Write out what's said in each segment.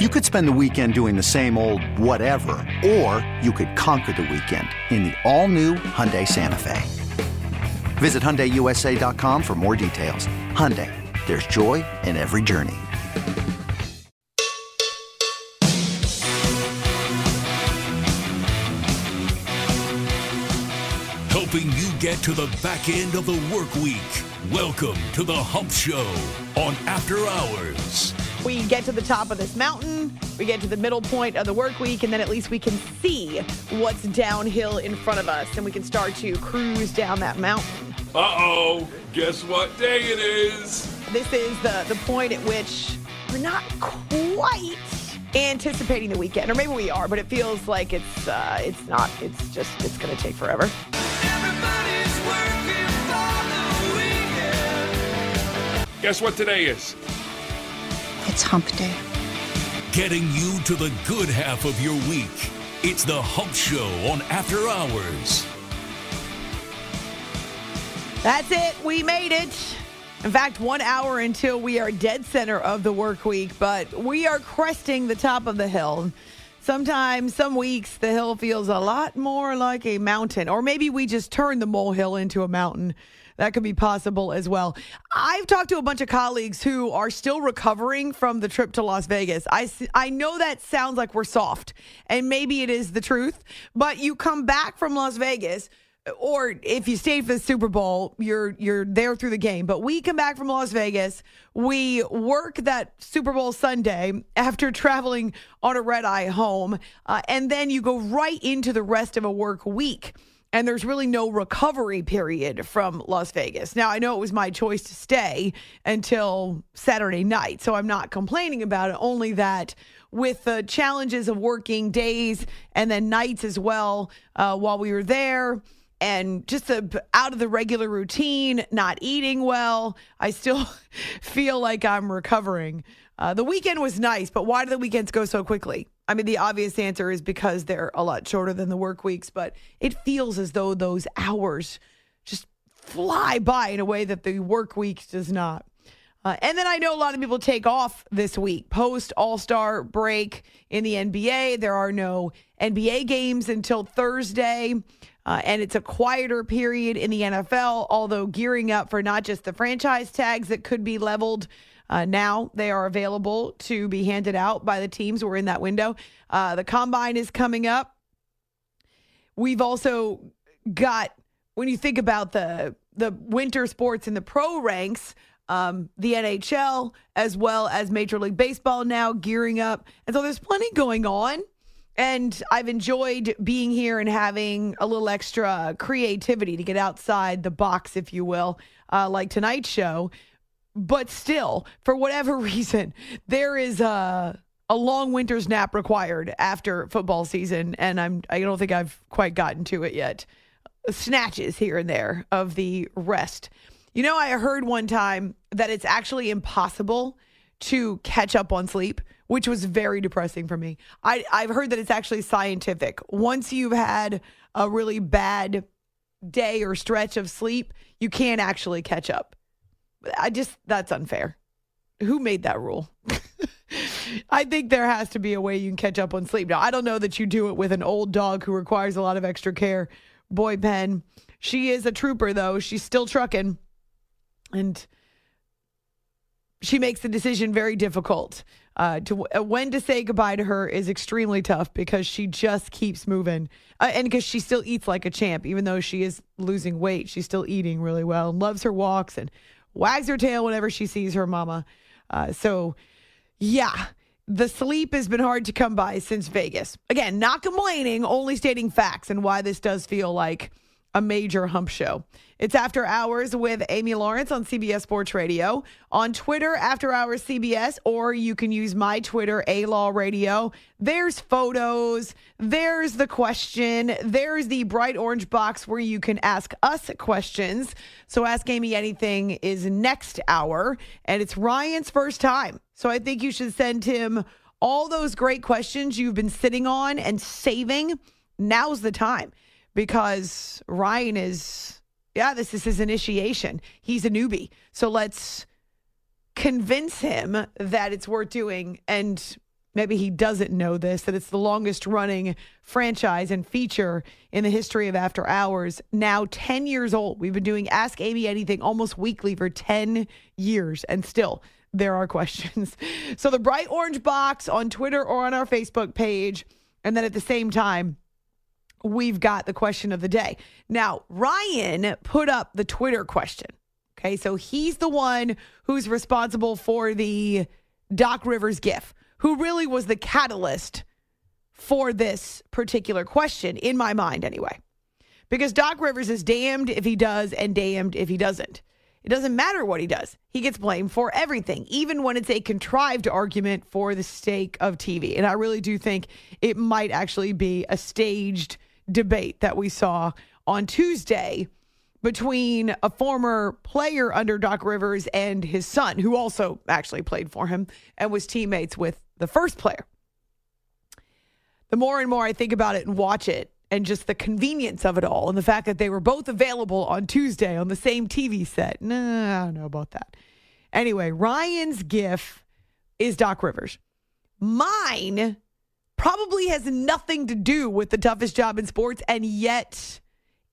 You could spend the weekend doing the same old whatever, or you could conquer the weekend in the all-new Hyundai Santa Fe. Visit HyundaiUSA.com for more details. Hyundai, there's joy in every journey. Helping you get to the back end of the work week. Welcome to the Hump Show on After Hours. We get to the top of this mountain, we get to the middle point of the work week, and then at least we can see what's downhill in front of us and we can start to cruise down that mountain. Uh oh, guess what day it is? This is the, the point at which we're not quite anticipating the weekend, or maybe we are, but it feels like it's uh, it's not. It's just it's going to take forever. Everybody's working for the weekend. Guess what today is? It's hump day. Getting you to the good half of your week. It's the Hump Show on After Hours. That's it. We made it. In fact, one hour until we are dead center of the work week, but we are cresting the top of the hill. Sometimes, some weeks, the hill feels a lot more like a mountain, or maybe we just turn the molehill into a mountain. That could be possible as well. I've talked to a bunch of colleagues who are still recovering from the trip to Las Vegas. I, I know that sounds like we're soft, and maybe it is the truth, but you come back from Las Vegas or if you stayed for the Super Bowl, you're you're there through the game. But we come back from Las Vegas, we work that Super Bowl Sunday after traveling on a red eye home, uh, and then you go right into the rest of a work week. And there's really no recovery period from Las Vegas. Now, I know it was my choice to stay until Saturday night, so I'm not complaining about it, only that with the challenges of working days and then nights as well uh, while we were there and just a, out of the regular routine, not eating well. I still feel like I'm recovering. Uh, the weekend was nice, but why do the weekends go so quickly? I mean, the obvious answer is because they're a lot shorter than the work weeks, but it feels as though those hours just fly by in a way that the work week does not. Uh, and then I know a lot of people take off this week post All Star break in the NBA. There are no NBA games until Thursday, uh, and it's a quieter period in the NFL. Although gearing up for not just the franchise tags that could be leveled, uh, now they are available to be handed out by the teams who are in that window. Uh, the combine is coming up. We've also got when you think about the the winter sports in the pro ranks, um, the NHL as well as Major League Baseball now gearing up, and so there's plenty going on. And I've enjoyed being here and having a little extra creativity to get outside the box, if you will, uh, like tonight's show. But still, for whatever reason, there is a a long winter's nap required after football season, and I'm I don't think I've quite gotten to it yet. Snatches here and there of the rest. You know, I heard one time that it's actually impossible to catch up on sleep, which was very depressing for me. I, I've heard that it's actually scientific. Once you've had a really bad day or stretch of sleep, you can't actually catch up. I just, that's unfair. Who made that rule? I think there has to be a way you can catch up on sleep. Now, I don't know that you do it with an old dog who requires a lot of extra care. Boy, Pen, she is a trooper, though. She's still trucking. And she makes the decision very difficult. Uh, to uh, when to say goodbye to her is extremely tough because she just keeps moving, uh, and because she still eats like a champ, even though she is losing weight, she's still eating really well and loves her walks and wags her tail whenever she sees her mama. Uh, so, yeah, the sleep has been hard to come by since Vegas. Again, not complaining, only stating facts and why this does feel like a major hump show. It's After Hours with Amy Lawrence on CBS Sports Radio. On Twitter, After Hours CBS, or you can use my Twitter, A Law Radio. There's photos, there's the question, there's the bright orange box where you can ask us questions. So Ask Amy Anything is next hour, and it's Ryan's first time. So I think you should send him all those great questions you've been sitting on and saving. Now's the time because Ryan is yeah, this is his initiation. He's a newbie. So let's convince him that it's worth doing. And maybe he doesn't know this that it's the longest running franchise and feature in the history of After Hours. Now 10 years old. We've been doing Ask Amy Anything almost weekly for 10 years. And still, there are questions. So the bright orange box on Twitter or on our Facebook page. And then at the same time, we've got the question of the day. Now, Ryan put up the Twitter question. Okay, so he's the one who's responsible for the Doc Rivers gif, who really was the catalyst for this particular question, in my mind, anyway. Because Doc Rivers is damned if he does and damned if he doesn't. It doesn't matter what he does. He gets blamed for everything, even when it's a contrived argument for the sake of TV. And I really do think it might actually be a staged debate that we saw on Tuesday between a former player under Doc Rivers and his son, who also actually played for him and was teammates with the first player. The more and more I think about it and watch it, and just the convenience of it all, and the fact that they were both available on Tuesday on the same TV set. Nah, I don't know about that. Anyway, Ryan's GIF is Doc Rivers. Mine probably has nothing to do with the toughest job in sports, and yet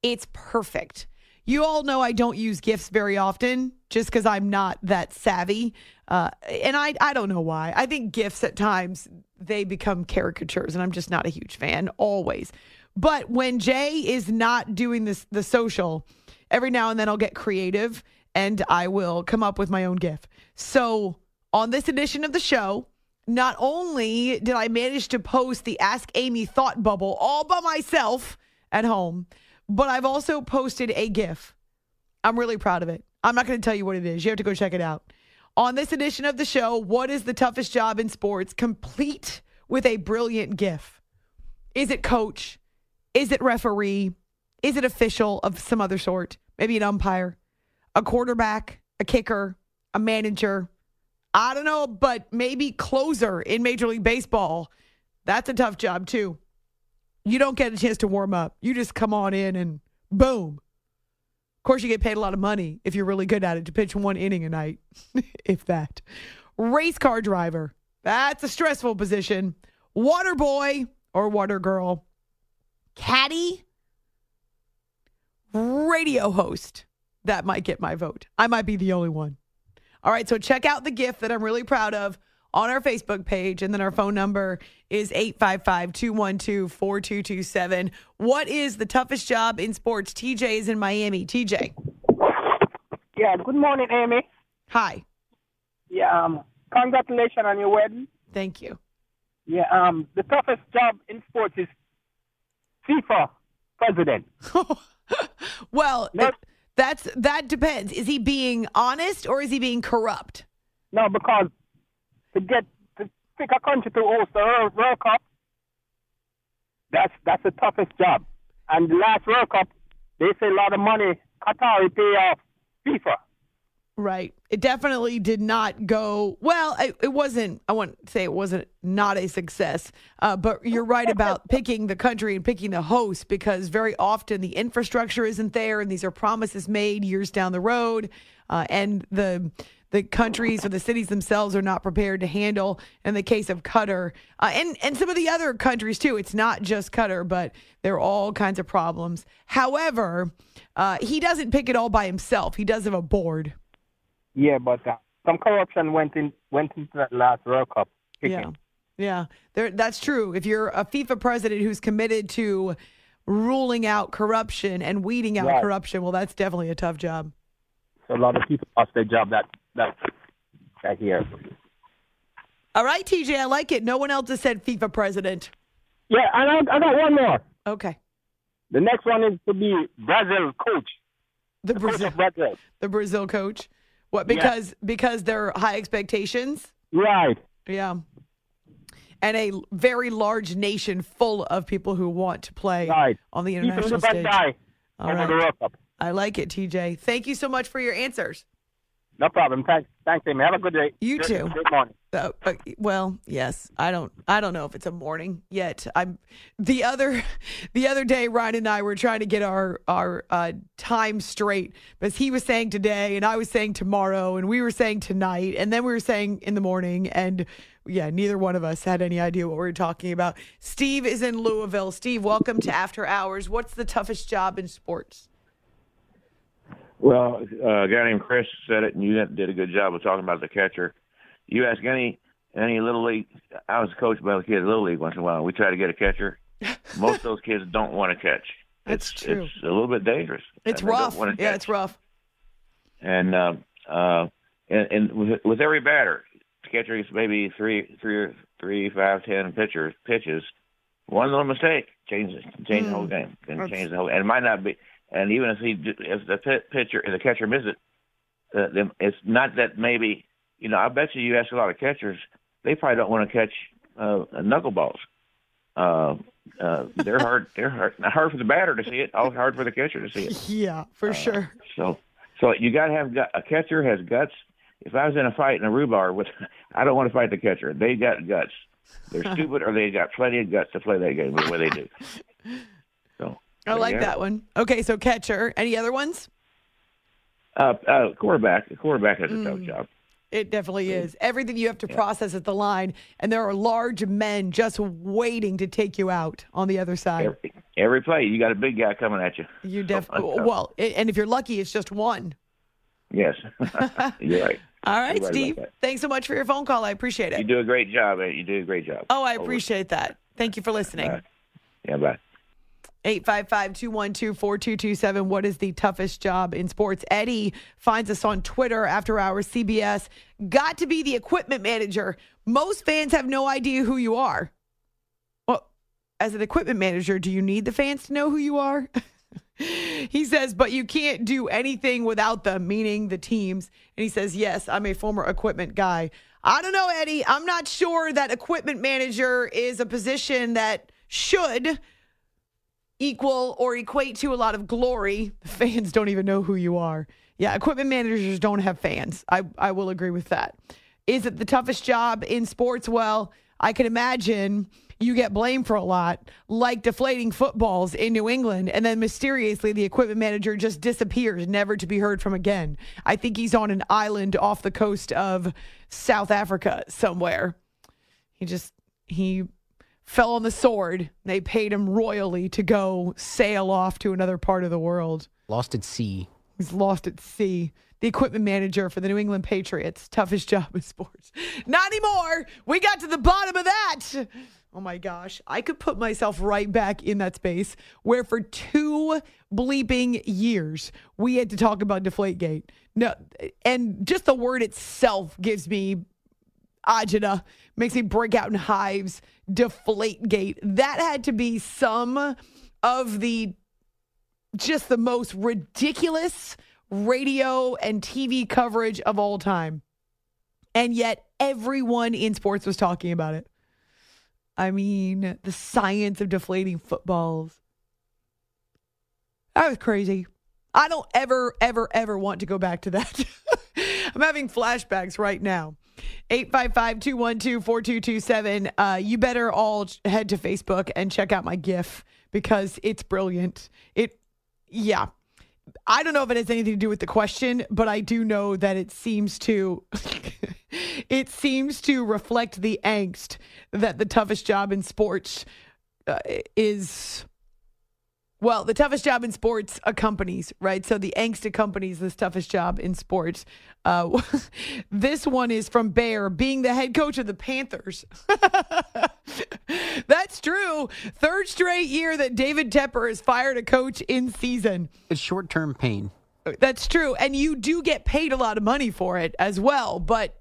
it's perfect. You all know I don't use gifts very often just because I'm not that savvy. Uh, and I, I don't know why. I think gifts at times they become caricatures, and I'm just not a huge fan always. But when Jay is not doing this the social, every now and then I'll get creative and I will come up with my own GIF. So on this edition of the show, not only did I manage to post the Ask Amy thought bubble all by myself at home, but I've also posted a GIF. I'm really proud of it. I'm not going to tell you what it is. You have to go check it out. On this edition of the show, what is the toughest job in sports? Complete with a brilliant GIF. Is it coach? Is it referee? Is it official of some other sort? Maybe an umpire, a quarterback, a kicker, a manager, I don't know, but maybe closer in Major League Baseball. That's a tough job, too. You don't get a chance to warm up. You just come on in and boom. Of course, you get paid a lot of money if you're really good at it to pitch one inning a night, if that. Race car driver. That's a stressful position. Water boy or water girl. Caddy. Radio host. That might get my vote. I might be the only one. All right, so check out the GIF that I'm really proud of on our Facebook page. And then our phone number is 855 212 4227. What is the toughest job in sports? TJ is in Miami. TJ. Yeah, good morning, Amy. Hi. Yeah, um, congratulations on your wedding. Thank you. Yeah, um, the toughest job in sports is FIFA president. well, No. it- that's that depends. Is he being honest or is he being corrupt? No, because to get to pick a country to host the World, Cup, that's that's the toughest job. And the last World Cup, they say a lot of money Qatari pay off FIFA. Right. It definitely did not go well. It, it wasn't. I want to say it wasn't not a success. Uh, but you're right about picking the country and picking the host because very often the infrastructure isn't there, and these are promises made years down the road, uh, and the the countries or the cities themselves are not prepared to handle. In the case of Qatar, uh, and and some of the other countries too, it's not just Qatar, but there are all kinds of problems. However, uh, he doesn't pick it all by himself. He does have a board. Yeah, but uh, some corruption went in went into that last World Cup. Yeah. Yeah. There that's true. If you're a FIFA president who's committed to ruling out corruption and weeding out Right. corruption, well that's definitely a tough job. So a lot of people lost their job that that that year. All right, TJ, I like it. No one else has said FIFA president. Yeah, and I, I got one more. Okay. The next one is to be Brazil coach. The coach Brazil, Brazil. the Brazil coach. What? Yeah. Because because they're high expectations. Right. Yeah. And a very large nation full of people who want to play Right. on the international and stage. All the Cup. I like it, TJ. Thank you so much for your answers. No problem. Thanks. Thanks, Amy. Have a good day. You Good- too. Good morning. Uh, well, yes. I don't. I don't know if it's a morning yet. I'm the other, the other day. Ryan and I were trying to get our our uh, time straight because he was saying today and I was saying tomorrow and we were saying tonight and then we were saying in the morning and yeah, neither one of us had any idea what we were talking about. Steve is in Louisville. Steve, welcome to After Hours. What's the toughest job in sports? Well, uh, a guy named Chris said it, and you did a good job of talking about the catcher. You ask any any little league. I was coached by a kid at little league once in a while. We try to get a catcher. Most of those kids don't want to catch. That's it's, true. It's a little bit dangerous. It's And they don't rough. Yeah, it's rough. And uh, uh, and, and with, with every batter, catcher gets maybe three, three, three, five, ten pitchers pitches. One little mistake changes change the whole game. Can Mm. That's- change the whole. And it might not be. And even if he if the pit, pitcher if the catcher misses it, uh, then it's not that maybe you know. I bet you you ask a lot of catchers, they probably don't want to catch uh, knuckleballs. Uh, uh, they're hard. They're hard. Not hard for the batter to see it. All hard for the catcher to see it. Yeah, for sure. So, so you got to have gut- a catcher has guts. If I was in a fight in a rhubarb with, I don't want to fight the catcher. They got guts. They're stupid, or they got plenty of guts to play that game the way they do. So I like that it. one. Okay, so catcher. Any other ones? Uh, uh, quarterback. The quarterback has a tough Mm. job. It definitely is. Everything you have to process at the line, and there are large men just waiting to take you out on the other side. Every, every play, you got a big guy coming at you. You definitely uh, well, and if you're lucky, it's just one. Yes, you're right. All right, right about Steve. Thanks so much for your phone call. I appreciate it. You do a great job. You do a great job. Oh, I Over. appreciate that. Thank you for listening. Bye. Yeah, bye. 855 212 4227. What is the toughest job in sports? Eddie finds us on Twitter after hours CBS. Got to be the equipment manager. Most fans have no idea who you are. Well, as an equipment manager, do you need the fans to know who you are? he says, but you can't do anything without them, meaning the teams. And he says, yes, I'm a former equipment guy. I don't know, Eddie. I'm not sure that equipment manager is a position that should equal or equate to a lot of glory. Fans don't even know who you are. Yeah, equipment managers don't have fans. I, I will agree with that. Is it the toughest job in sports? Well, I can imagine you get blamed for a lot, like deflating footballs in New England, and then mysteriously the equipment manager just disappears, never to be heard from again. I think he's on an island off the coast of South Africa somewhere. He just, he fell on the sword. They paid him royally to go sail off to another part of the world. Lost at sea. He's lost at sea. The equipment manager for the New England Patriots. Toughest job in sports. Not anymore. We got to the bottom of that. Oh my gosh. I could put myself right back in that space where for two bleeping years we had to talk about Deflategate. No, and just the word itself gives me agita, makes me break out in hives. Deflategate. That had to be some of the just the most ridiculous radio and TV coverage of all time. And yet everyone in sports was talking about it. I mean, the science of deflating footballs. That was crazy. I don't ever, ever, ever want to go back to that. I'm having flashbacks right now. 855 212 4227. Uh, You better all head to Facebook and check out my GIF because it's brilliant. It, yeah. I don't know if it has anything to do with the question, but I do know that it seems to it seems to reflect the angst that the toughest job in sports uh, is well, the toughest job in sports accompanies, right? So the angst accompanies this toughest job in sports. Uh, this one is from Bear, being the head coach of the Panthers. That's true. Third straight year that David Tepper has fired a coach in season. It's short term pain. That's true. And you do get paid a lot of money for it as well, but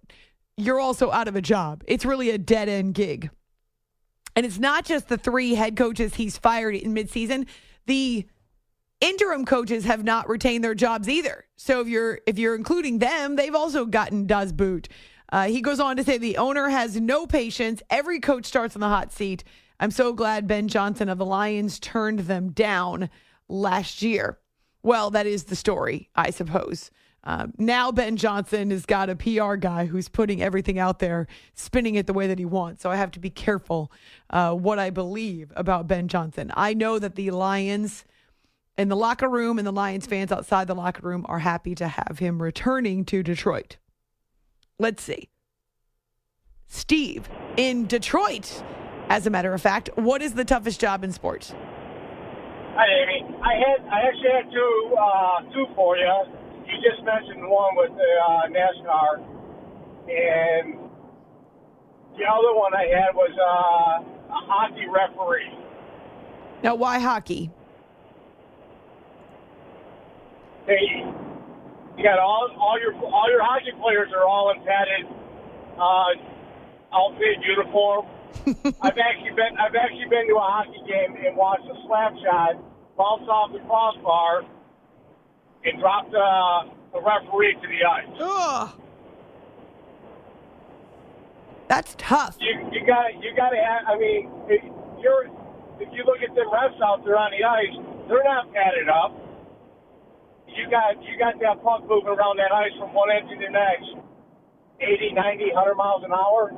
you're also out of a job. It's really a dead end gig. And it's not just the three head coaches he's fired in midseason. The interim coaches have not retained their jobs either. So if you're if you're including them, they've also gotten does boot. Uh, he goes on to say the owner has no patience. Every coach starts on the hot seat. I'm so glad Ben Johnson of the Lions turned them down last year. Well, that is the story, I suppose. Uh, now Ben Johnson has got a PR guy who's putting everything out there, spinning it the way that he wants. So I have to be careful uh, what I believe about Ben Johnson. I know that the Lions in the locker room and the Lions fans outside the locker room are happy to have him returning to Detroit. Let's see. Steve in Detroit. As a matter of fact, what is the toughest job in sports? Hi, Amy. I had I actually had two uh, two for you. You just mentioned one with the uh, NASCAR, and the other one I had was uh, a hockey referee. Now, why hockey? Hey, you got all all your all your hockey players are all in padded uh, outfit uniform. I've actually been I've actually been to a hockey game and watched a slap shot bounce off the crossbar and drop the, the referee to the ice. Ugh. That's tough. You you got you got to have. I mean, if you're if you look at the refs out there on the ice, they're not padded up. You got you got that puck moving around that ice from one end to the next, 80, 90, 100 miles an hour.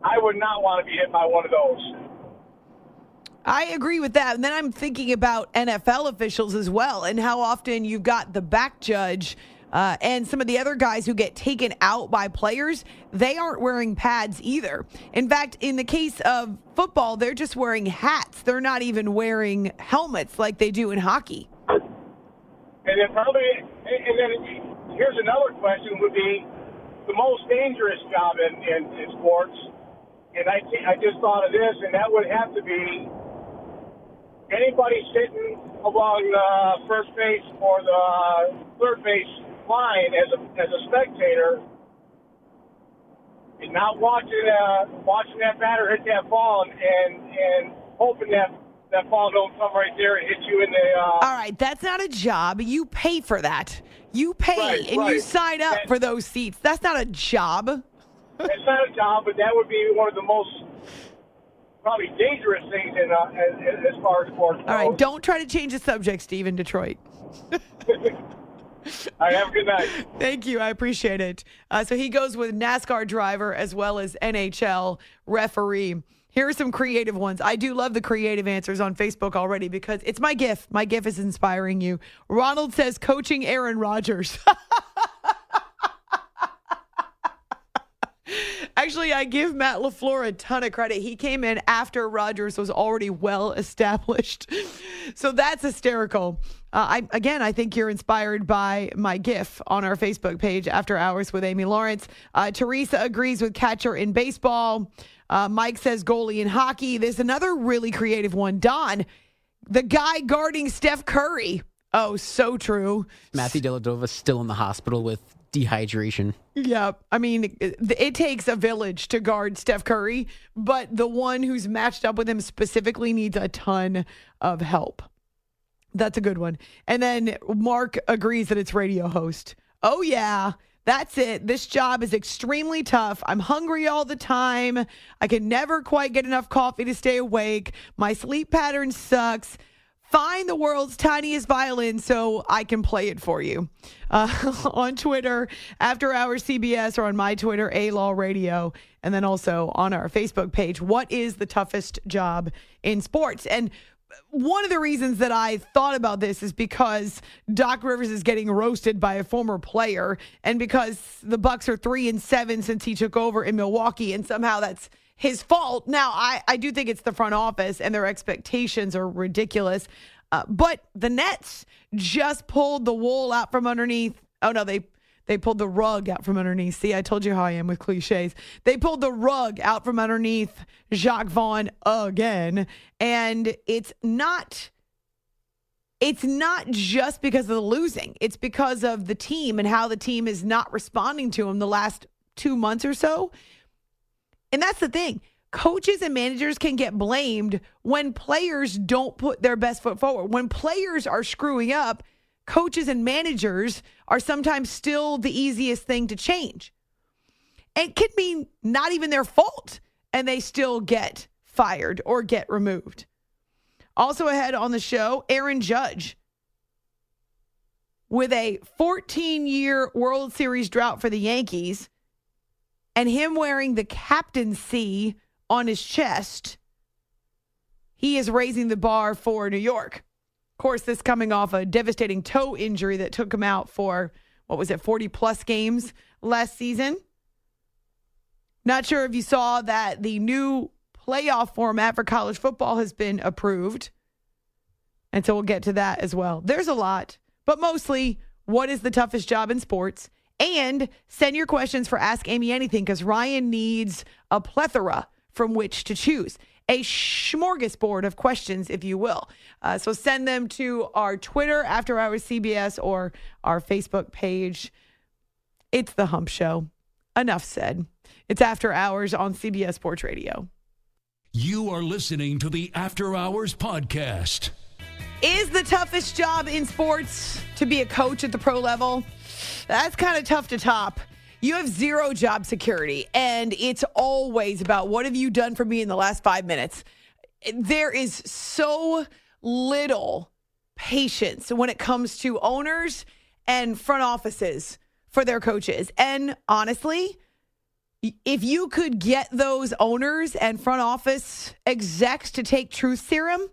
I would not want to be hit by one of those. I agree with that. And then I'm thinking about NFL officials as well and how often you've got the back judge uh, and some of the other guys who get taken out by players, they aren't wearing pads either. In fact, in the case of football, they're just wearing hats. They're not even wearing helmets like they do in hockey. And then probably, and then here's another question would be the most dangerous job in, in, in sports. And I, I just thought of this, and that would have to be anybody sitting along the first base or the third base line as a as a spectator and not watching uh, watching that batter hit that ball and and hoping that that ball don't come right there and hit you in the. Uh, All right, that's not a job. You pay for that. You pay Right, and you sign up And- for those seats. That's not a job. it's not a job, but that would be one of the most probably dangerous things in uh, as, as far as sports. All right, don't try to change the subject, Steve, in Detroit. All right, have a good night. Thank you. I appreciate it. Uh, so he goes with NASCAR driver as well as NHL referee. Here are some creative ones. I do love the creative answers on Facebook already because it's my gift. My gift is inspiring you. Ronald says coaching Aaron Rodgers. Actually, I give Matt LaFleur a ton of credit. He came in after Rodgers was already well established. So that's hysterical. Uh, I again, I think you're inspired by my GIF on our Facebook page, After Hours with Amy Lawrence. Uh, Teresa agrees with catcher in baseball. Uh, Mike says goalie in hockey. There's another really creative one. Don, the guy guarding Steph Curry. Oh, so true. Matthew Dellavedova still in the hospital with dehydration. Yeah, I mean, it, it takes a village to guard Steph Curry, but the one who's matched up with him specifically needs a ton of help. That's a good one. And then Mark agrees that it's radio host. Oh, yeah. That's it. This job is extremely tough. I'm hungry all the time. I can never quite get enough coffee to stay awake. My sleep pattern sucks. Find the world's tiniest violin so I can play it for you. Uh, on Twitter, After Hours CBS, or on my Twitter, A Law Radio, and then also on our Facebook page. What is the toughest job in sports? And one of the reasons that I thought about this is because Doc Rivers is getting roasted by a former player, and because the Bucks are three and seven since he took over in Milwaukee, and somehow that's his fault. Now, I, I do think it's the front office, and their expectations are ridiculous. Uh, but the Nets just pulled the wool out from underneath. Oh no, they they pulled the rug out from underneath. See, I told you how I am with cliches. They pulled the rug out from underneath Jacque Vaughn again. And it's not it's not just because of the losing. It's because of the team and how the team is not responding to him the last 2 months or so. And that's the thing. coaches and managers can get blamed when players don't put their best foot forward. When players are screwing up, coaches and managers are sometimes still the easiest thing to change. It could be not even their fault, and they still get fired or get removed. Also ahead on the show, Aaron Judge. With a 14 year World Series drought for the Yankees and him wearing the captaincy on his chest, he is raising the bar for New York. Of course, this coming off a devastating toe injury that took him out for, what was it, 40 plus games last season. Not sure if you saw that the new playoff format for college football has been approved. And so we'll get to that as well. There's a lot, but mostly, what is the toughest job in sports? And send your questions for Ask Amy Anything because Ryan needs a plethora from which to choose. A smorgasbord of questions, if you will. Uh, so send them to our Twitter, After Hours CBS, or our Facebook page. It's The Hump Show. Enough said. It's After Hours on CBS Sports Radio. You are listening to the After Hours Podcast. Is the toughest job in sports to be a coach at the pro level? That's kind of tough to top. You have zero job security, and it's always about what have you done for me in the last five minutes. There is so little patience when it comes to owners and front offices for their coaches. And honestly, if you could get those owners and front office execs to take truth serum,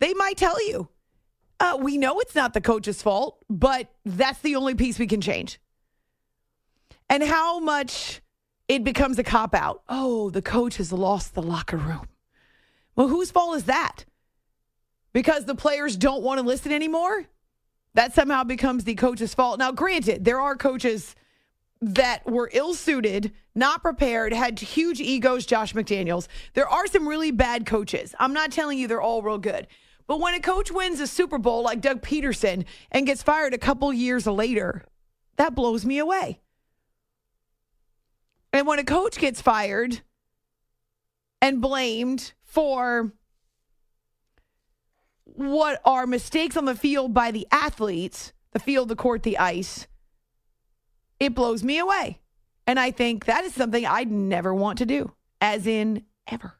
they might tell you uh, we know it's not the coach's fault, but that's the only piece we can change. And how much it becomes a cop out. Oh, the coach has lost the locker room. Well, whose fault is that? Because the players don't want to listen anymore? That somehow becomes the coach's fault. Now, granted, there are coaches that were ill suited, not prepared, had huge egos, Josh McDaniels. There are some really bad coaches. I'm not telling you they're all real good. But when a coach wins a Super Bowl like Doug Pederson and gets fired a couple years later, that blows me away. And when a coach gets fired and blamed for what are mistakes on the field by the athletes, the field, the court, the ice, it blows me away. And I think that is something I'd never want to do, as in ever.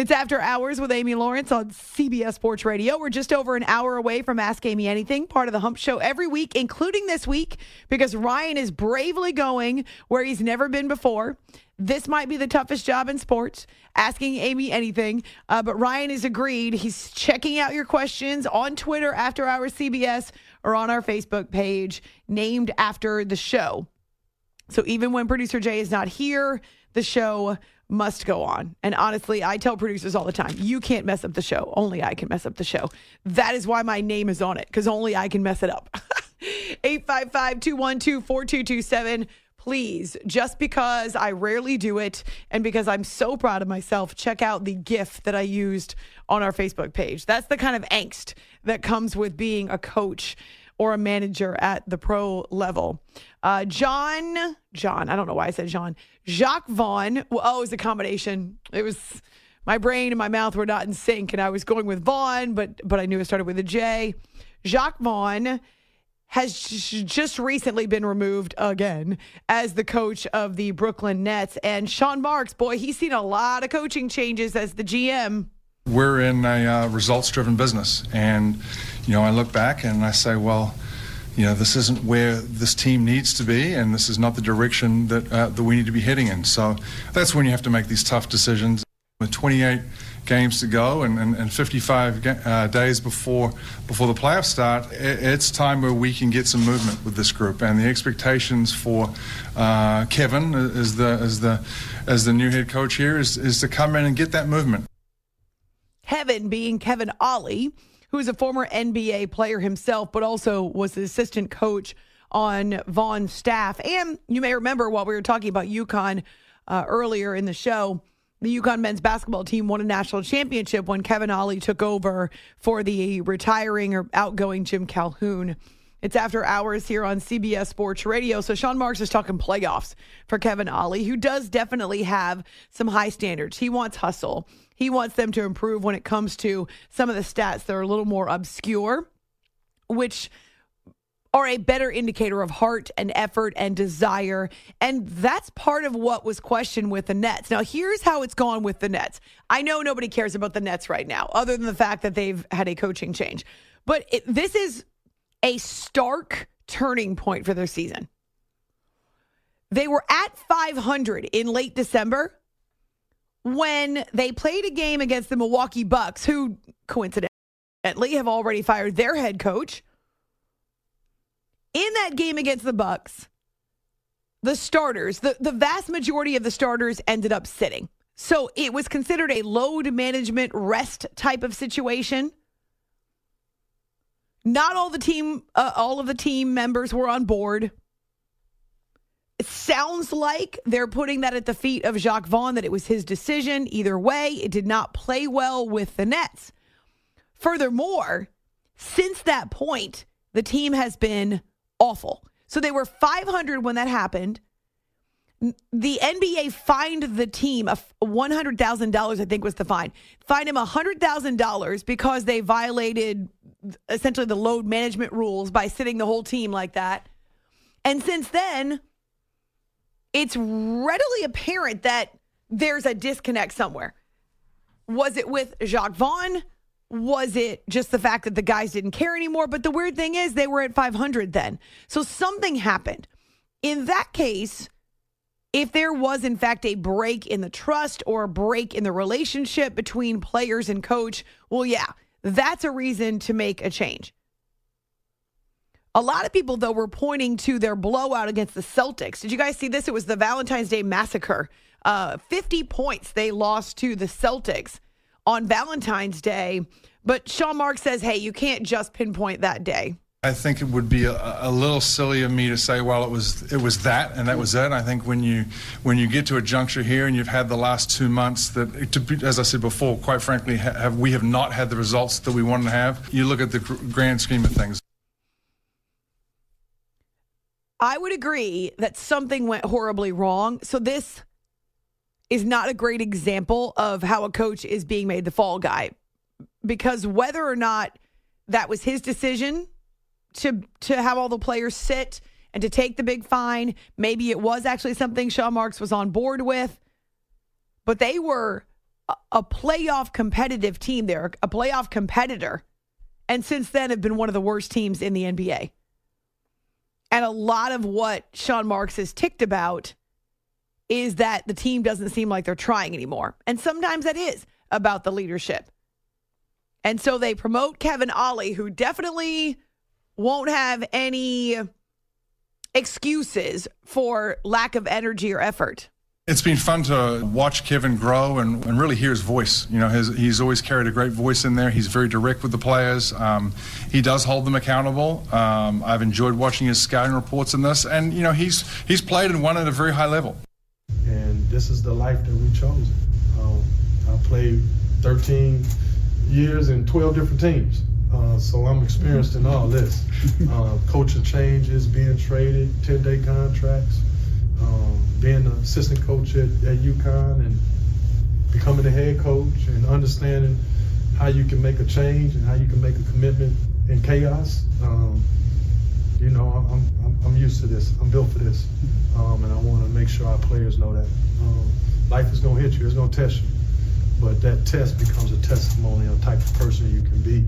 It's After Hours with Amy Lawrence on CBS Sports Radio. We're just over an hour away from Ask Amy Anything, part of the Hump Show every week, including this week, because Ryan is bravely going where he's never been before. This might be the toughest job in sports, asking Amy anything. Uh, but Ryan has agreed. He's checking out your questions on Twitter, After Hours CBS, or on our Facebook page, named after the show. So even when producer Jay is not here, the show must go on. And honestly, I tell producers all the time, you can't mess up the show. Only I can mess up the show. That is why my name is on it, because only I can mess it up. 855 212 4227. Please, just because I rarely do it and because I'm so proud of myself, check out the GIF that I used on our Facebook page. That's the kind of angst that comes with being a coach or a manager at the pro level. Uh, John, John, I don't know why I said John. Jacque Vaughn. Oh, it was a combination. It was my brain and my mouth were not in sync, and I was going with Vaughn, but but I knew it started with a J. Jacque Vaughn has just recently been removed again as the coach of the Brooklyn Nets. And Sean Marks, boy, he's seen a lot of coaching changes as the GM. We're in a uh, results driven business. And, you know, I look back and I say, well, you know, this isn't where this team needs to be, and this is not the direction that uh, that we need to be heading in. So that's when you have to make these tough decisions. With 28 games to go and, and, and 55 uh, days before before the playoffs start, it's time where we can get some movement with this group. And the expectations for uh, Kevin as the as the as the new head coach here is is to come in and get that movement. Kevin being Kevin Ollie who is a former NBA player himself, but also was the assistant coach on Vaughn's staff. And you may remember while we were talking about UConn uh, earlier in the show, the UConn men's basketball team won a national championship when Kevin Ollie took over for the retiring or outgoing Jim Calhoun. It's after hours here on CBS Sports Radio. So Sean Marks is talking playoffs for Kevin Ollie, who does definitely have some high standards. He wants hustle. He wants them to improve when it comes to some of the stats that are a little more obscure, which are a better indicator of heart and effort and desire. And that's part of what was questioned with the Nets. Now, here's how it's gone with the Nets. I know nobody cares about the Nets right now, other than the fact that they've had a coaching change. But it, this is a stark turning point for their season. They were at 500 in late December when they played a game against the Milwaukee Bucks, who coincidentally have already fired their head coach. In that game against the Bucks, the starters, the, the vast majority of the starters ended up sitting. So it was considered a load management rest type of situation. Not all the team, uh, all of the team members were on board. It sounds like they're putting that at the feet of Jacque Vaughn, that it was his decision. Either way, it did not play well with the Nets. Furthermore, since that point, the team has been awful. So they were 500 when that happened. The NBA fined the team a $100,000, I think was the fine. Fined him $100,000 because they violated essentially the load management rules by sitting the whole team like that. And since then, it's readily apparent that there's a disconnect somewhere. Was it with Jacque Vaughn? Was it just the fact that the guys didn't care anymore? But the weird thing is, they were at 500 then. So something happened. In that case, if there was, in fact, a break in the trust or a break in the relationship between players and coach, well, yeah, that's a reason to make a change. A lot of people, though, were pointing to their blowout against the Celtics. Did you guys see this? It was the Valentine's Day massacre. Uh, 50 points they lost to the Celtics on Valentine's Day. But Sean Mark says, hey, you can't just pinpoint that day. I think it would be a, a, little silly of me to say, well, it was it was that and that was it. I think when you when you get to a juncture here and you've had the last two months that, be, as I said before, quite frankly, have we have not had the results that we wanted to have. You look at the grand scheme of things. I would agree that something went horribly wrong. So this is not a great example of how a coach is being made the fall guy because whether or not that was his decision to to have all the players sit and to take the big fine, maybe it was actually something Sean Marks was on board with, but they were a, a playoff competitive team there, a playoff competitor, and since then have been one of the worst teams in the NBA. And a lot of what Sean Marks has ticked about is that the team doesn't seem like they're trying anymore. And sometimes that is about the leadership. And so they promote Kevin Ollie, who definitely won't have any excuses for lack of energy or effort. It's been fun to watch Kevin grow and, and really hear his voice. You know, his, he's always carried a great voice in there. He's very direct with the players. Um, he does hold them accountable. Um, I've enjoyed watching his scouting reports in this, and you know, he's he's played and won at a very high level. And this is the life that we chose. Um, I played 13 years in 12 different teams. Uh, so I'm experienced in all this. Uh, coaching changes, being traded, 10 day contracts, um, being an assistant coach at, at UConn and becoming the head coach and understanding how you can make a change and how you can make a commitment in chaos. Um, you know, I'm, I'm, I'm, used to this. I'm built for this. Um, and I want to make sure our players know that. Um, life is going to hit you, it's going to test you. But that test becomes a testimony of the type of person you can be.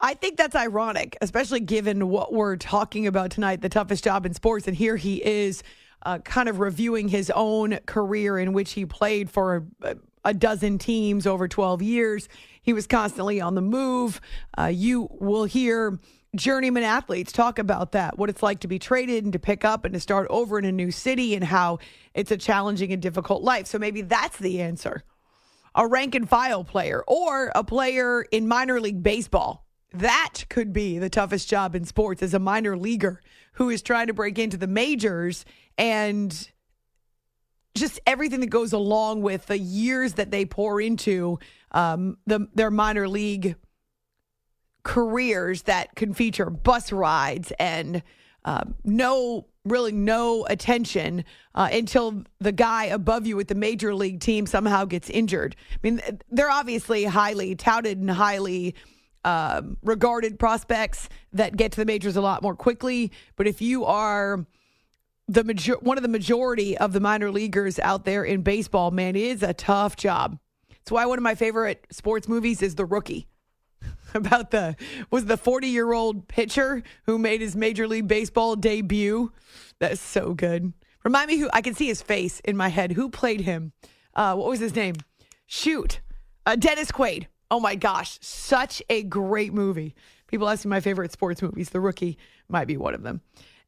I think that's ironic, especially given what we're talking about tonight the toughest job in sports. And here he is uh, kind of reviewing his own career in which he played for a, a dozen teams over 12 years. He was constantly on the move. Uh, you will hear journeyman athletes talk about that, what it's like to be traded and to pick up and to start over in a new city and how it's a challenging and difficult life. So maybe that's the answer. A rank and file player or a player in minor league baseball that could be the toughest job in sports as a minor leaguer who is trying to break into the majors and just everything that goes along with the years that they pour into um, the, their minor league careers that can feature bus rides and uh, no, really no attention uh, until the guy above you with the major league team somehow gets injured. I mean, they're obviously highly touted and highly um, regarded prospects that get to the majors a lot more quickly. But if you are the major, one of the majority of the minor leaguers out there in baseball, man, it is a tough job. That's why one of my favorite sports movies is The Rookie. About the was the 40 year old pitcher who made his Major League Baseball debut. That's so good. Remind me who I can see his face in my head. Who played him? Uh, what was his name? Shoot, uh, Dennis Quaid. Oh my gosh, such a great movie. People ask me my favorite sports movies. The Rookie might be one of them.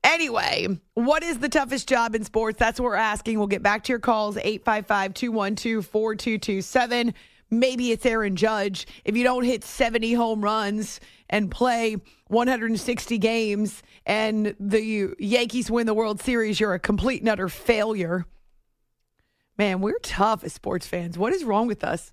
Anyway, what is the toughest job in sports? That's what we're asking. We'll get back to your calls 855 212 4227. Maybe it's Aaron Judge. If you don't hit 70 home runs and play 160 games and the Yankees win the World Series, you're a complete and utter failure. Man, we're tough as sports fans. What is wrong with us?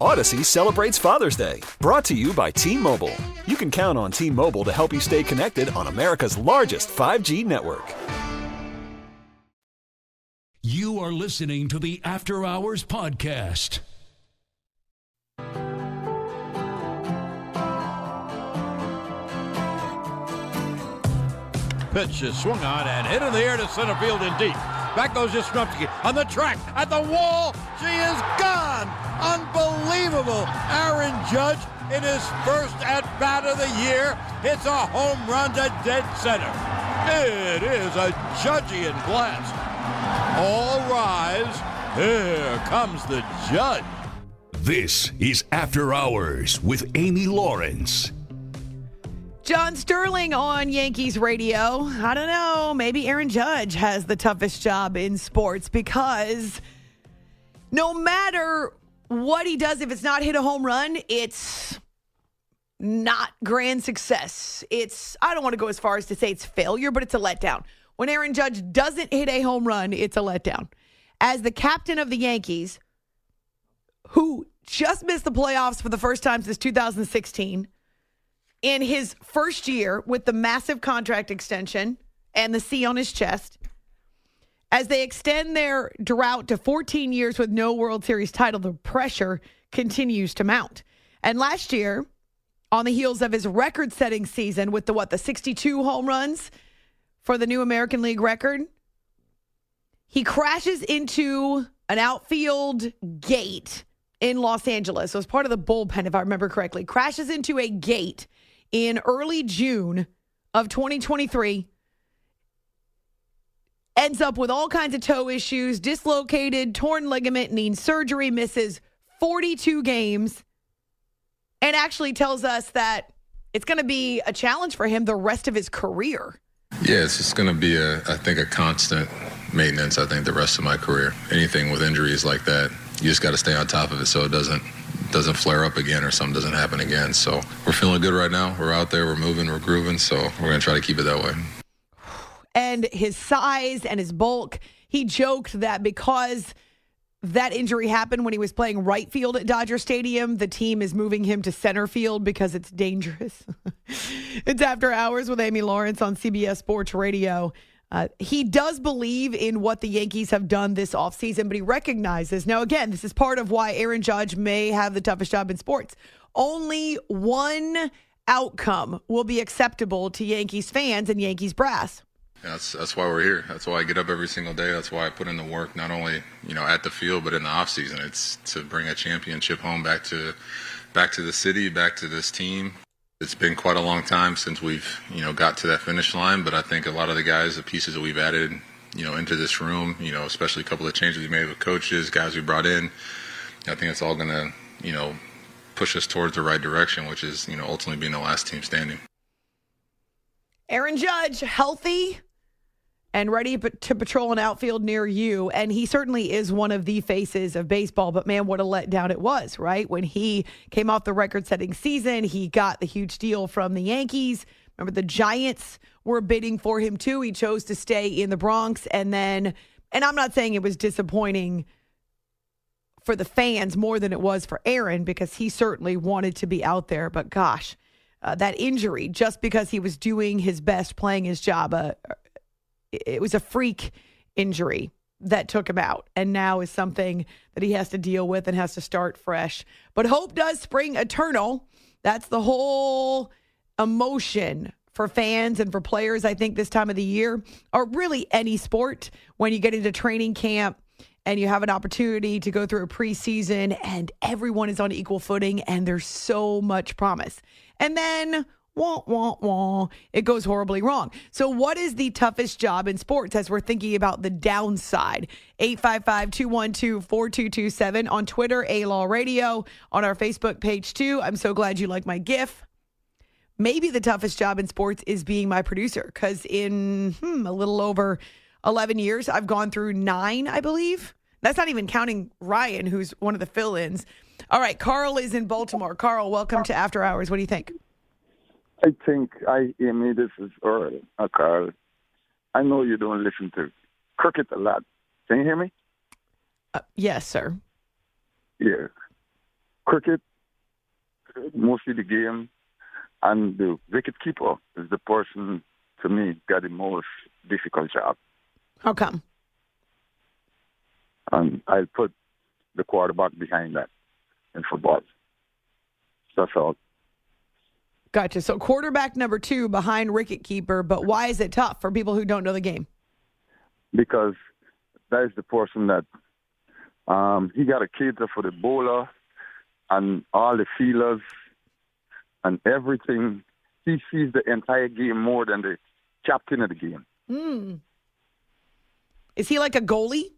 Odyssey celebrates Father's Day, brought to you by T Mobile. You can count on T Mobile to help you stay connected on America's largest 5G network. You are listening to the After Hours Podcast. Pitch is swung on and hit in the air to center field and deep. Back goes Yastrzemski on the track at the wall. She is gone. Unbelievable. Aaron Judge in his first at bat of the year hits a home run to dead center. It is a Judgian blast. All rise. Here comes the judge. This is After Hours with Amy Lawrence. John Sterling on Yankees radio. I don't know. Maybe Aaron Judge has the toughest job in sports because no matter what he does, if it's not hit a home run, it's not grand success. It's, I don't want to go as far as to say it's failure, but it's a letdown. When Aaron Judge doesn't hit a home run, it's a letdown. As the captain of the Yankees, who just missed the playoffs for the first time since 2016, in his first year with the massive contract extension and the C on his chest, as they extend their drought to 14 years with no World Series title, the pressure continues to mount. And last year, on the heels of his record setting season with the what, the 62 home runs for the new American League record, he crashes into an outfield gate in Los Angeles. So, as part of the bullpen, if I remember correctly, crashes into a gate in early June of 2023. Ends up with all kinds of toe issues, dislocated, torn ligament, needs surgery, misses 42 games, and actually tells us that it's going to be a challenge for him the rest of his career. Yeah, it's just going to be a, I think, a constant maintenance. I think the rest of my career. Anything with injuries like that, you just got to stay on top of it so it doesn't doesn't flare up again or something doesn't happen again. So we're feeling good right now. We're out there, we're moving, we're grooving. So we're going to try to keep it that way. And his size and his bulk, he joked that because that injury happened when he was playing right field at Dodger Stadium, the team is moving him to center field because it's dangerous. it's after hours with Amy Lawrence on CBS Sports Radio. Uh, he does believe in what the Yankees have done this offseason, but he recognizes now, again, this is part of why Aaron Judge may have the toughest job in sports. Only one outcome will be acceptable to Yankees fans and Yankees brass. That's that's why we're here. That's why I get up every single day. That's why I put in the work, not only you know at the field, but in the off season. It's to bring a championship home back to back to the city, back to this team. It's been quite a long time since we've you know got to that finish line, but I think a lot of the guys, the pieces that we've added, you know, into this room, you know, especially a couple of changes we made with coaches, guys we brought in, I think it's all going to you know push us towards the right direction, which is you know ultimately being the last team standing. Aaron Judge, healthy and ready to patrol an outfield near you. And he certainly is one of the faces of baseball. But man, what a letdown it was, right? When he came off the record setting season, he got the huge deal from the Yankees. Remember, the Giants were bidding for him too. He chose to stay in the Bronx. And then, and I'm not saying it was disappointing for the fans more than it was for Aaron because he certainly wanted to be out there. But gosh, uh, that injury, just because he was doing his best, playing his job, uh, it was a freak injury that took him out and now is something that he has to deal with and has to start fresh. But hope does spring eternal. That's the whole emotion for fans and for players, I think, this time of the year, or really any sport when you get into training camp and you have an opportunity to go through a preseason and everyone is on equal footing and there's so much promise. And then wah, wah, wah, it goes horribly wrong. So, what is the toughest job in sports as we're thinking about the downside? 855 212 4227 on Twitter, A Law Radio, on our Facebook page too. I'm so glad you like my GIF. Maybe the toughest job in sports is being my producer because in hmm, a little over 11 years, I've gone through nine, I believe. That's not even counting Ryan, who's one of the fill ins. All right, Carl is in Baltimore. Carl, welcome to After Hours. What do you think? I think I, Amy, this is Earl, uh, Carl. I know you don't listen to cricket a lot. Can you hear me? Uh, yes, sir. Yeah. Cricket, mostly the game, and the wicket keeper is the person, to me, got the most difficult job. How come? And I'll put the quarterback behind that in football. That's all. Gotcha. So quarterback number two behind wicket keeper, but why is it tough for people who don't know the game? Because that is the person that um, he got a cater for the bowler and all the fielders and everything. He sees the entire game more than the captain of the game. Hmm. Is he like a goalie?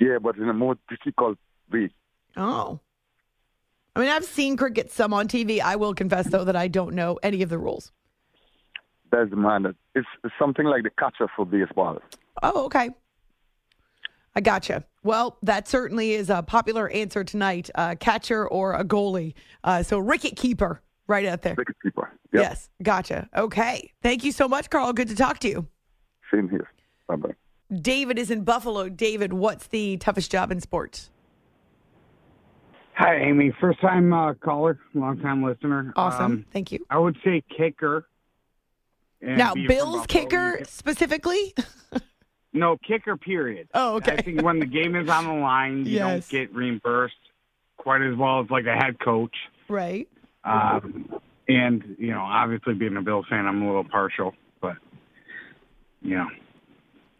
Yeah, but in a more difficult way. Oh. I mean, I've seen cricket some on TV. I will confess, though, that I don't know any of the rules. That's the man. That, it's, it's something like the catcher for baseball. Oh, okay. I gotcha. Well, that certainly is a popular answer tonight uh, catcher or a goalie. Uh, so, wicket keeper right out there. Wicket keeper. Yep. Yes. Gotcha. Okay. Thank you so much, Carl. Good to talk to you. Same here. Bye bye. David is in Buffalo. David, what's the toughest job in sports? Hi, Amy. First time uh, caller, long time listener. Awesome. Um, Thank you. I would say kicker. Now, Bills kicker specifically? No, kicker, period. Oh, okay. I think when the game is on the line, you Yes. don't get reimbursed quite as well as like a head coach. Right. Um, and, you know, obviously being a Bills fan, I'm a little partial, but, you know.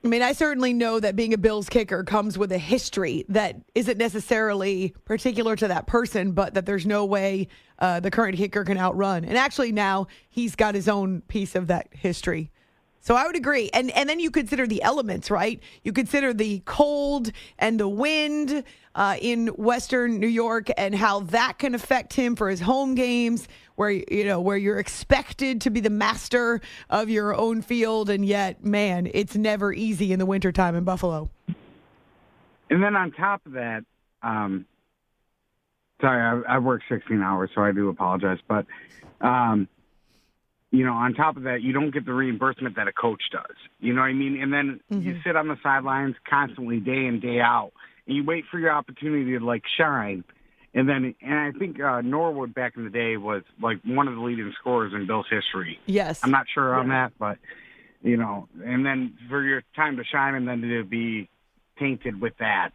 I mean, I certainly know that being a Bills kicker comes with a history that isn't necessarily particular to that person, but that there's no way uh, the current kicker can outrun. And actually, now he's got his own piece of that history. So I would agree. And and then you consider the elements, right? You consider the cold and the wind uh, in Western New York and how that can affect him for his home games, where you know where you're expected to be the master of your own field, and yet, man, it's never easy in the wintertime in Buffalo. And then on top of that, um, sorry, I, I work 16 hours, so I do apologize. But, um, you know, on top of that, you don't get the reimbursement that a coach does. You know what I mean? And then you sit on the sidelines constantly, day in, day out, and you wait for your opportunity to, like, shine. And then, and I think uh, Norwood back in the day was like one of the leading scorers in Bills' history. Yes. I'm not sure on that, but you know, and then for your time to shine, and then to be tainted with that.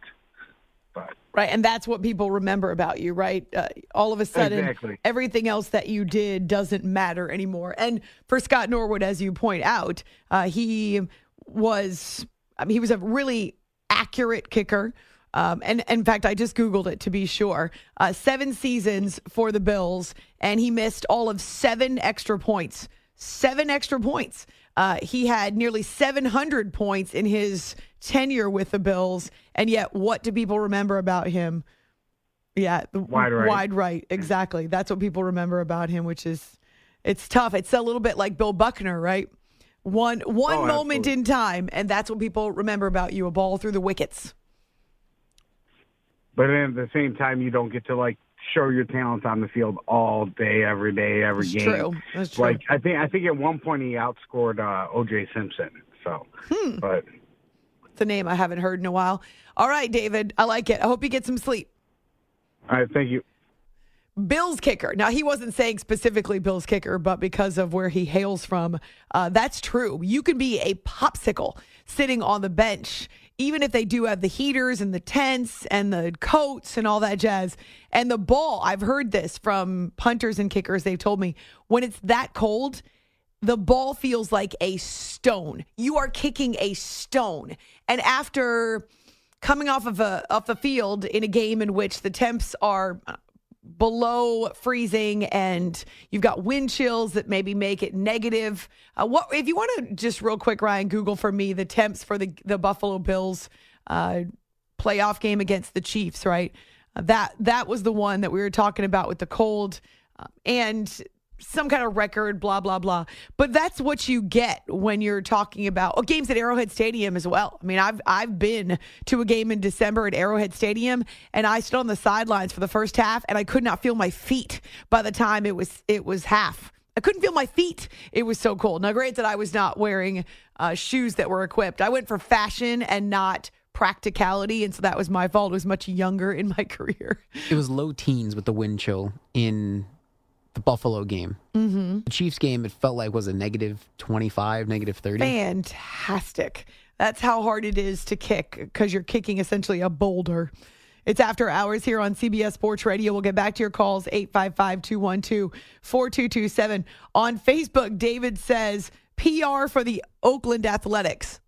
But Right, and that's what people remember about you, right? Uh, all of a sudden, Exactly. everything else that you did doesn't matter anymore. And for Scott Norwood, as you point out, uh, he was, I mean, he was a really accurate kicker. Um, and in fact, I just Googled it to be sure. Uh, seven seasons for the Bills, and he missed all of seven extra points. Seven extra points. Uh, he had nearly 700 points in his tenure with the Bills, and yet, what do people remember about him? Yeah, the Wide right. Wide right, exactly. That's what people remember about him, which is it's tough. It's a little bit like Bill Buckner, right? One one Oh, moment absolutely. in time, and that's what people remember about you: a ball through the wickets. but then at the same time, you don't get to like show your talent on the field all day, every day, every That's game. true. That's true. Like I think I think at one point he outscored uh, O.J. Simpson. So, Hmm. but It's a name I haven't heard in a while. All right, David, I like it. I hope you get some sleep. all right, thank you. Bills kicker. Now, he wasn't saying specifically Bills kicker, but because of where he hails from, uh, that's true. You can be a popsicle sitting on the bench, even if they do have the heaters and the tents and the coats and all that jazz. And the ball, I've heard this from punters and kickers. They've told me when it's that cold, the ball feels like a stone. You are kicking a stone. And after coming off of a off the field in a game in which the temps are below freezing and you've got wind chills that maybe make it negative. Uh, what if you want to just real quick, Ryan, Google for me the temps for the the Buffalo Bills uh, playoff game against the Chiefs, right? Uh, that that was the one that we were talking about with the cold uh, and some kind of record, blah blah blah. But that's what you get when you're talking about oh, games at Arrowhead Stadium as well. I mean, I've I've been to a game in December at Arrowhead Stadium, and I stood on the sidelines for the first half, and I could not feel my feet by the time it was it was half. I couldn't feel my feet. It was so cold. Now, granted, I was not wearing uh, shoes that were equipped. I went for fashion and not practicality, and so that was my fault. I was much younger in my career. It was low teens with the wind chill in the Buffalo game. Mm-hmm. The Chiefs game, it felt like was a negative 25, negative 30. Fantastic. That's how hard it is to kick because you're kicking essentially a boulder. It's after hours here on CBS Sports Radio. We'll get back to your calls 855 212 4227. On Facebook, David says PR for the Oakland Athletics.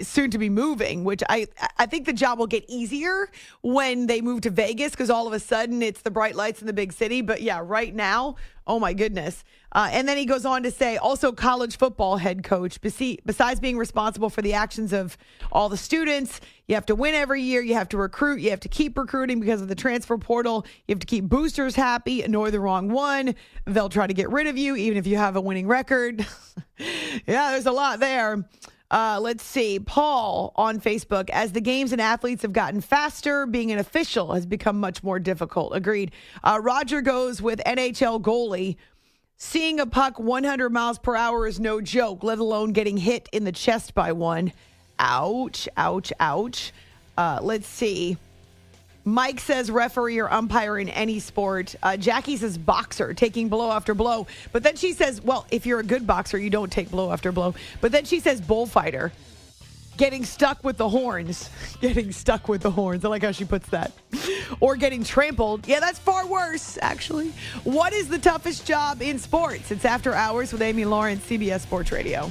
Soon to be moving, which I I think the job will get easier when they move to Vegas because all of a sudden it's the bright lights in the big city. But yeah, right now, oh my goodness. Uh, and then he goes on to say, also college football head coach. Besi- Besides being responsible for the actions of all the students, you have to win every year. You have to recruit. You have to keep recruiting because of the transfer portal. You have to keep boosters happy. Annoy the wrong one. They'll try to get rid of you even if you have a winning record. yeah, there's a lot there. Uh, let's see. Paul on Facebook, as the games and athletes have gotten faster, being an official has become much more difficult. Agreed. Uh, Roger goes with NHL goalie. Seeing a puck 100 miles per hour is no joke, let alone getting hit in the chest by one. Ouch, ouch, ouch. Uh, let's see. Mike says referee or umpire in any sport. Uh, Jackie says boxer, taking blow after blow. But then she says, well, if you're a good boxer, you don't take blow after blow. But then she says bullfighter, getting stuck with the horns. Getting stuck with the horns. I like how she puts that. Or getting trampled. Yeah, that's far worse, actually. What is the toughest job in sports? It's After Hours with Amy Lawrence, CBS Sports Radio.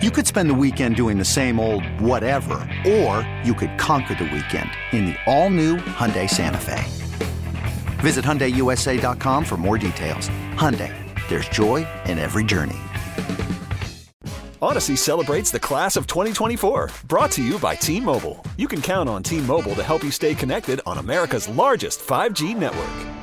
You could spend the weekend doing the same old whatever, or you could conquer the weekend in the all-new Hyundai Santa Fe. Visit HyundaiUSA.com for more details. Hyundai, there's joy in every journey. Odyssey celebrates the class of 2024, brought to you by T Mobile. You can count on T Mobile to help you stay connected on America's largest 5G network.